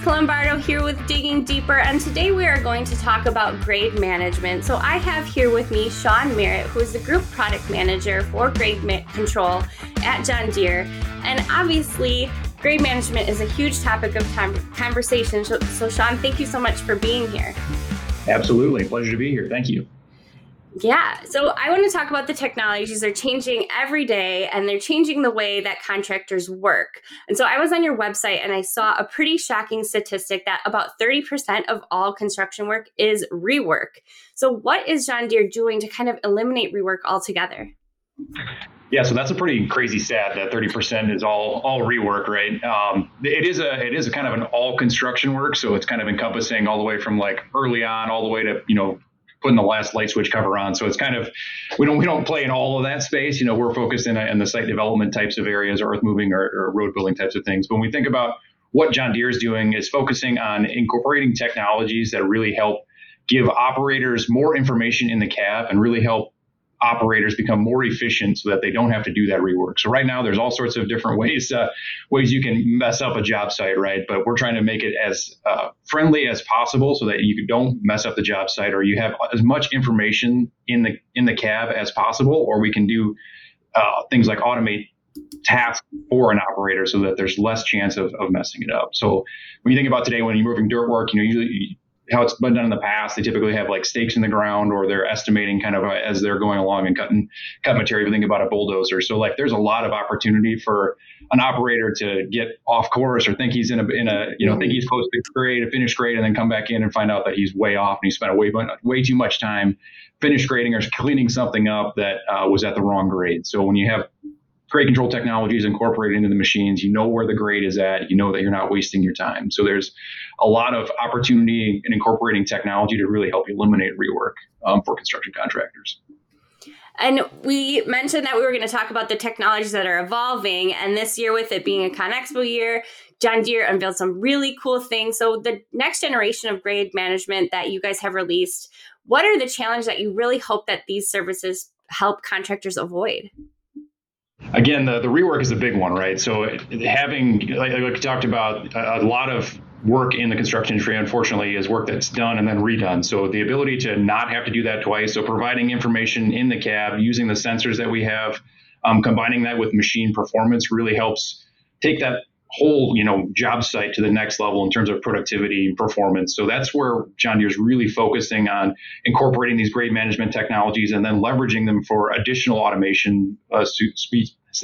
Jessica Lombardo here with Digging Deeper, and today we are going to talk about grade management. So I have here with me Sean Mairet, who is the Group Product Manager for Grade Ma- Control at John Deere. And obviously, grade management is a huge topic of conversation. So, so Sean, thank you so much for being here. Absolutely. Pleasure to be here. Thank you. Yeah. So I want to talk about the technologies. They're changing every day and they're changing the way that contractors work. And so I was on your website and I saw a pretty shocking statistic that about 30% of all construction work is rework. So, what is John Deere doing to kind of eliminate rework altogether? Yeah, so that's a pretty crazy stat that 30% is all all rework, right? Um, it is a it is a kind of an all construction work, so it's kind of encompassing all the way from like early on all the way to you know putting the last light switch cover on. So it's kind of we don't we don't play in all of that space. You know, we're focused in, in the site development types of areas, or earth moving or, or road building types of things. But when we think about what John Deere is doing, is focusing on incorporating technologies that really help give operators more information in the cab and really help operators become more efficient so that they don't have to do that rework. So right now there's all sorts of different ways uh, ways you can mess up a job site, right? But we're trying to make it as uh, friendly as possible so that you don't mess up the job site or you have as much information in the in the cab as possible, or we can do uh, things like automate tasks for an operator so that there's less chance of, of messing it up. So when you think about today, when you're moving dirt work, you know, usually how it's been done in the past. They typically have like stakes in the ground, or they're estimating kind of uh, as they're going along and cutting cut material. If you think about a bulldozer, so like there's a lot of opportunity for an operator to get off course or think he's in a in a you know think he's supposed to grade a finish grade and then come back in and find out that he's way off and he spent way way too much time finish grading or cleaning something up that uh, was at the wrong grade. So when you have grade control technology is incorporated into the machines. You know where the grade is at. You know that you're not wasting your time. So there's a lot of opportunity in incorporating technology to really help eliminate rework um, for construction contractors. And we mentioned that we were going to talk about the technologies that are evolving. And this year, with it being a ConExpo year, John Deere unveiled some really cool things. So, the next generation of grade management that you guys have released, what are the challenges that you really hope that these services help contractors avoid? Again, the, the rework is a big one, right? So having, like, like talked about, a, a lot of work in the construction industry, unfortunately, is work that's done and then redone. So the ability to not have to do that twice, so providing information in the cab using the sensors that we have, um, combining that with machine performance really helps take that whole you know job site to the next level in terms of productivity and performance. So that's where John Deere is really focusing on incorporating these grade management technologies and then leveraging them for additional automation, uh,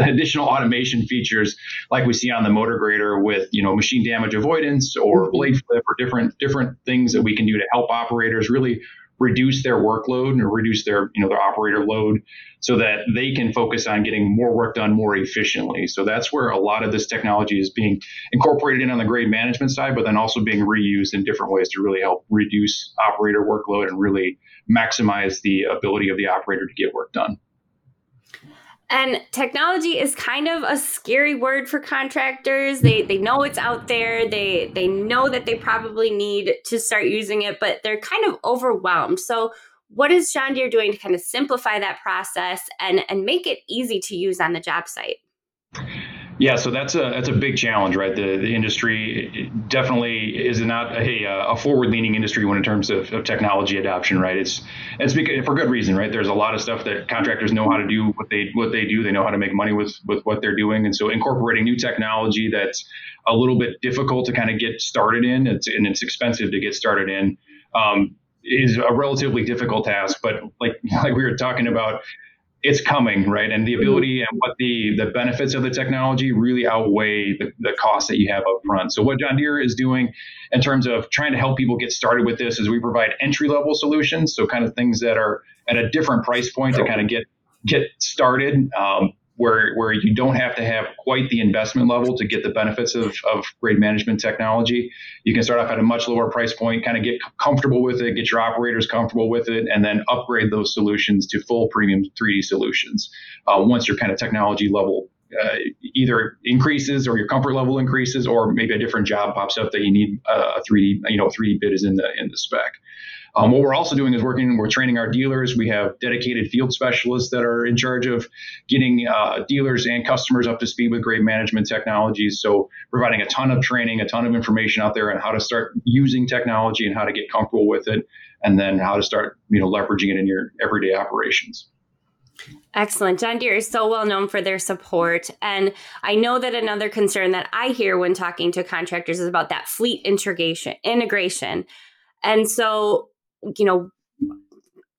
additional automation features like we see on the motor grader with you know machine damage avoidance or mm-hmm. blade flip or different different things that we can do to help operators really reduce their workload and reduce their you know their operator load so that they can focus on getting more work done more efficiently. So that's where a lot of this technology is being incorporated in on the grade management side but then also being reused in different ways to really help reduce operator workload and really maximize the ability of the operator to get work done and technology is kind of a scary word for contractors. They they know it's out there. They they know that they probably need to start using it, but they're kind of overwhelmed. So what is John Deere doing to kind of simplify that process and and make it easy to use on the job site? Yeah, so that's a that's a big challenge, right? The the industry definitely is not a, a forward leaning industry when in terms of, of technology adoption, right? It's it's because, for good reason, right? There's a lot of stuff that contractors know how to do what they what they do. They know how to make money with with what they're doing, and so incorporating new technology that's a little bit difficult to kind of get started in, it's, and it's expensive to get started in. Um, is a relatively difficult task, but like like we were talking about, it's coming, right? And the mm-hmm. ability and what the the benefits of the technology really outweigh the, the costs that you have up front. So what John Deere is doing in terms of trying to help people get started with this is we provide entry level solutions, so kind of things that are at a different price point to kind of get get started. Um, where where you don't have to have quite the investment level to get the benefits of, of grade management technology. You can start off at a much lower price point, kind of get comfortable with it, get your operators comfortable with it, and then upgrade those solutions to full premium 3D solutions uh, once you're kind of technology level uh, either increases or your comfort level increases, or maybe a different job pops up that you need a 3D, you know, 3D bid is in the in the spec. Um, what we're also doing is working, we're training our dealers. We have dedicated field specialists that are in charge of getting uh, dealers and customers up to speed with grade management technologies. So, providing a ton of training, a ton of information out there on how to start using technology and how to get comfortable with it, and then how to start, you know, leveraging it in your everyday operations. Excellent. John Deere is so well known for their support. And I know that another concern that I hear when talking to contractors is about that fleet integration integration. And so you know,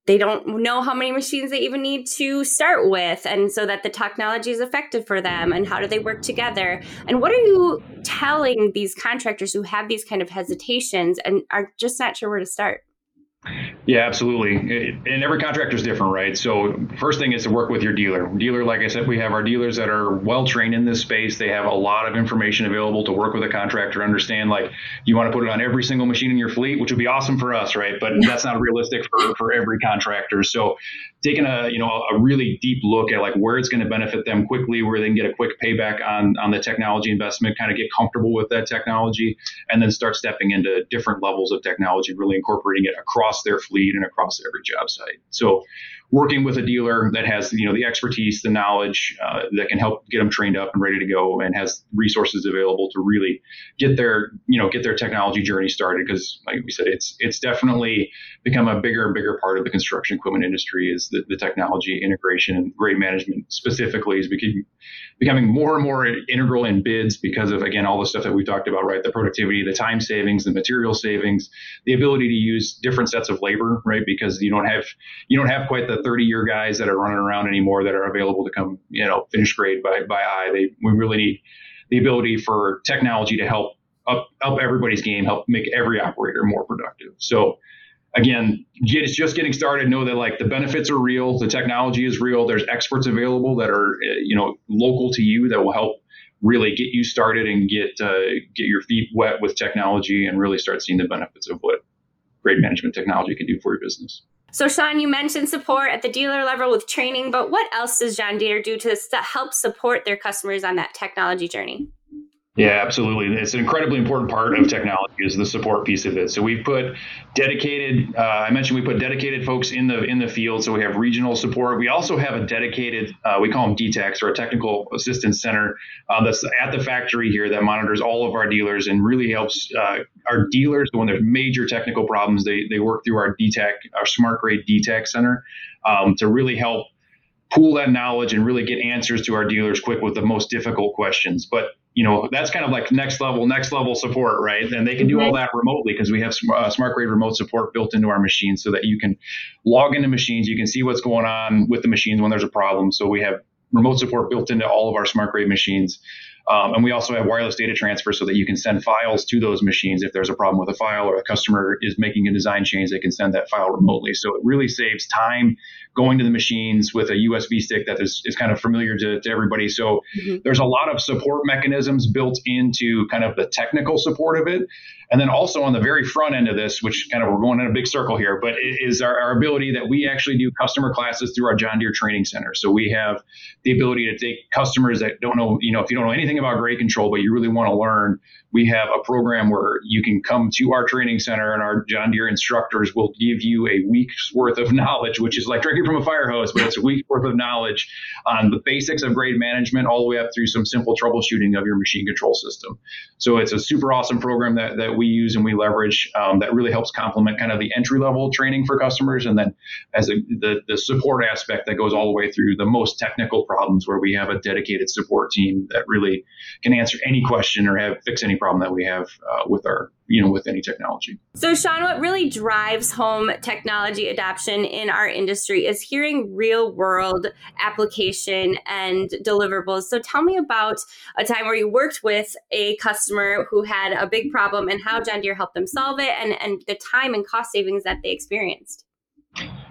they don't know how many machines they even need to start with and so that the technology is effective for them and how do they work together? And what are you telling these contractors who have these kind of hesitations and are just not sure where to start yeah, absolutely. And every contractor is different, right? So first thing is to work with your dealer. Dealer, like I said, we have our dealers that are well trained in this space. They have a lot of information available to work with a contractor, understand like you want to put it on every single machine in your fleet, which would be awesome for us, right? But that's not realistic for, for every contractor. So taking a you know a really deep look at like where it's going to benefit them quickly, where they can get a quick payback on on the technology investment, kind of get comfortable with that technology, and then start stepping into different levels of technology, really incorporating it across their fleet and across every job site. So working with a dealer that has you know the expertise, the knowledge uh, that can help get them trained up and ready to go, and has resources available to really get their you know get their technology journey started. Because like we said, it's it's definitely become a bigger and bigger part of the construction equipment industry. Is the, the technology integration and grade management specifically is becoming becoming more and more integral in bids because of again all the stuff that we talked about, right? The productivity, the time savings, the material savings, the ability to use different sets of labor, right? Because you don't have you don't have quite the 30 year guys that are running around anymore that are available to come, you know, finish grade by by eye. They we really need the ability for technology to help up up everybody's game, help make every operator more productive. So again, it's just getting started. Know that like the benefits are real, the technology is real. There's experts available that are uh, you know local to you that will help really get you started and get uh, get your feet wet with technology and really start seeing the benefits of what grade management technology can do for your business. So, Sean, you mentioned support at the dealer level with training, but what else does John Deere do to help support their customers on that technology journey? Yeah, absolutely. It's an incredibly important part of technology is the support piece of it. So we've put dedicated. Uh, I mentioned we put dedicated folks in the in the field. So we have regional support. We also have a dedicated. Uh, we call them DTACs or a technical assistance center uh, that's at the factory here that monitors all of our dealers and really helps uh, our dealers when there's major technical problems. They they work through our DTAC, our Smart Grade DTAC center, um, to really help pool that knowledge and really get answers to our dealers quick with the most difficult questions. But you know that's kind of like next level next level support right? And they can do all that remotely because we have uh, smart grade remote support built into our machines so that you can log into machines you can see what's going on with the machines when there's a problem. So we have remote support built into all of our smart grade machines um, and we also have wireless data transfer so that you can send files to those machines if there's a problem with a file or a customer is making a design change they can send that file remotely so it really saves time going to the machines with a USB stick that is, is kind of familiar to, to everybody. So mm-hmm. there's a lot of support mechanisms built into kind of the technical support of it. And then also on the very front end of this, which kind of we're going in a big circle here, but is our, our ability that we actually do customer classes through our John Deere Training Center. So we have the ability to take customers that don't know, you know, if you don't know anything about grade control, but you really want to learn, we have a program where you can come to our training center and our John Deere instructors will give you a week's worth of knowledge, which is like drinking from a fire hose, but it's a week's worth of knowledge on the basics of grade management all the way up through some simple troubleshooting of your machine control system. So it's a super awesome program that, that we use and we leverage um, that really helps complement kind of the entry level training for customers. And then as a, the, the support aspect that goes all the way through the most technical problems where we have a dedicated support team that really can answer any question or have fix any problem that we have uh, with our you know with any technology. So sean what really drives home technology adoption in our industry is hearing real world application and deliverables. So tell me about a time where you worked with a customer who had a big problem and how john deere helped them solve it and and the time and cost savings that they experienced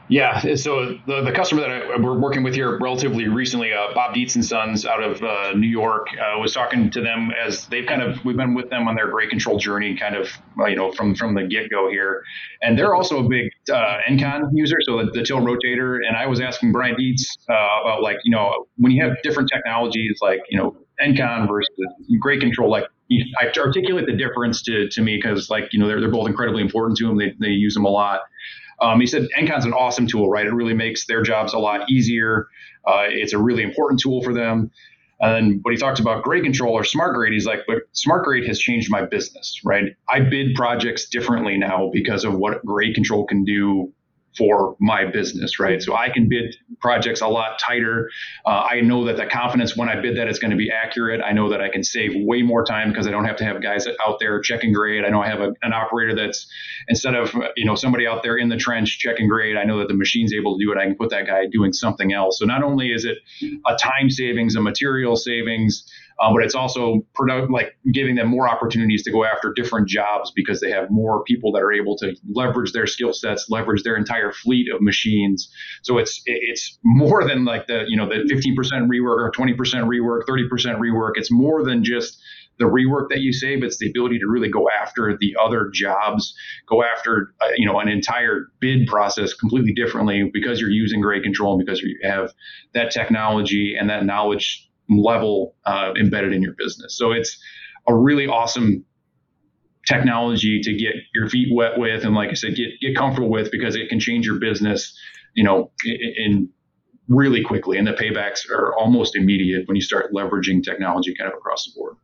Yeah, so the, the customer that I, we're working with here relatively recently, uh, Bob Dietz and Sons out of uh, New York, uh, was talking to them as they've kind of we've been with them on their grade control journey, kind of you know from from the get go here, and they're also a big uh, Engcon user, so the, the tiltrotator. And I was asking Brian Dietz uh, about like you know when you have different technologies like you know Engcon versus grade control, like I articulate the difference to, to me because like you know they're, they're both incredibly important to them. They, they use them a lot. Um, he said Engcon's an awesome tool, right? It really makes their jobs a lot easier. Uh, it's a really important tool for them. And when he talked about grade control or smart grade, he's like, but smart grade has changed my business, right? I bid projects differently now because of what grade control can do for my business, right? So I can bid projects a lot tighter. Uh, I know that the confidence when I bid that it's going to be accurate. I know that I can save way more time because I don't have to have guys out there checking grade. I know I have a, an operator that's instead of you know somebody out there in the trench checking grade. I know that the machine's able to do it. I can put that guy doing something else. So not only is it a time savings, a material savings, um, but it's also product, like giving them more opportunities to go after different jobs because they have more people that are able to leverage their skill sets, leverage their entire fleet of machines. So it's it's more than like the you know the 15% rework or 20% rework, 30% rework. It's more than just the rework that you save it's the ability to really go after the other jobs go after uh, you know an entire bid process completely differently because you're using grade control and because you have that technology and that knowledge level uh, embedded in your business. So it's a really awesome technology to get your feet wet with, and like I said, get get comfortable with because it can change your business, you know, in, really quickly, and the paybacks are almost immediate when you start leveraging technology kind of across the board.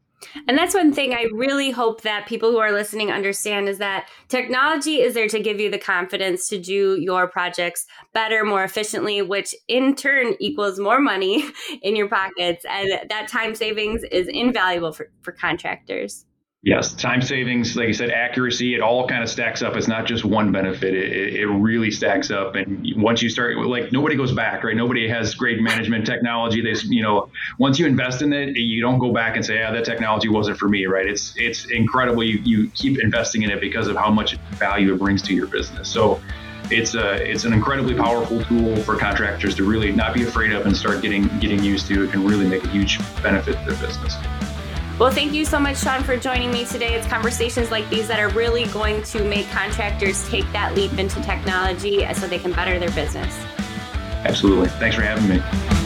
And that's one thing I really hope that people who are listening understand is that technology is there to give you the confidence to do your projects better, more efficiently, which in turn equals more money in your pockets. And that time savings is invaluable for, for contractors. Yes, time savings, like you said, accuracy, it all kind of stacks up. It's not just one benefit. It, it really stacks up. And once you start, like nobody goes back, right? Nobody has grade management technology. They, you know, once you invest in it, you don't go back and say, yeah, that technology wasn't for me, right? It's, it's incredible. You, you keep investing in it because of how much value it brings to your business. So it's a, it's an incredibly powerful tool for contractors to really not be afraid of and start getting, getting used to. It can really make a huge benefit to their business. Well, thank you so much, Sean, for joining me today. It's conversations like these that are really going to make contractors take that leap into technology so they can better their business. Absolutely. Thanks for having me.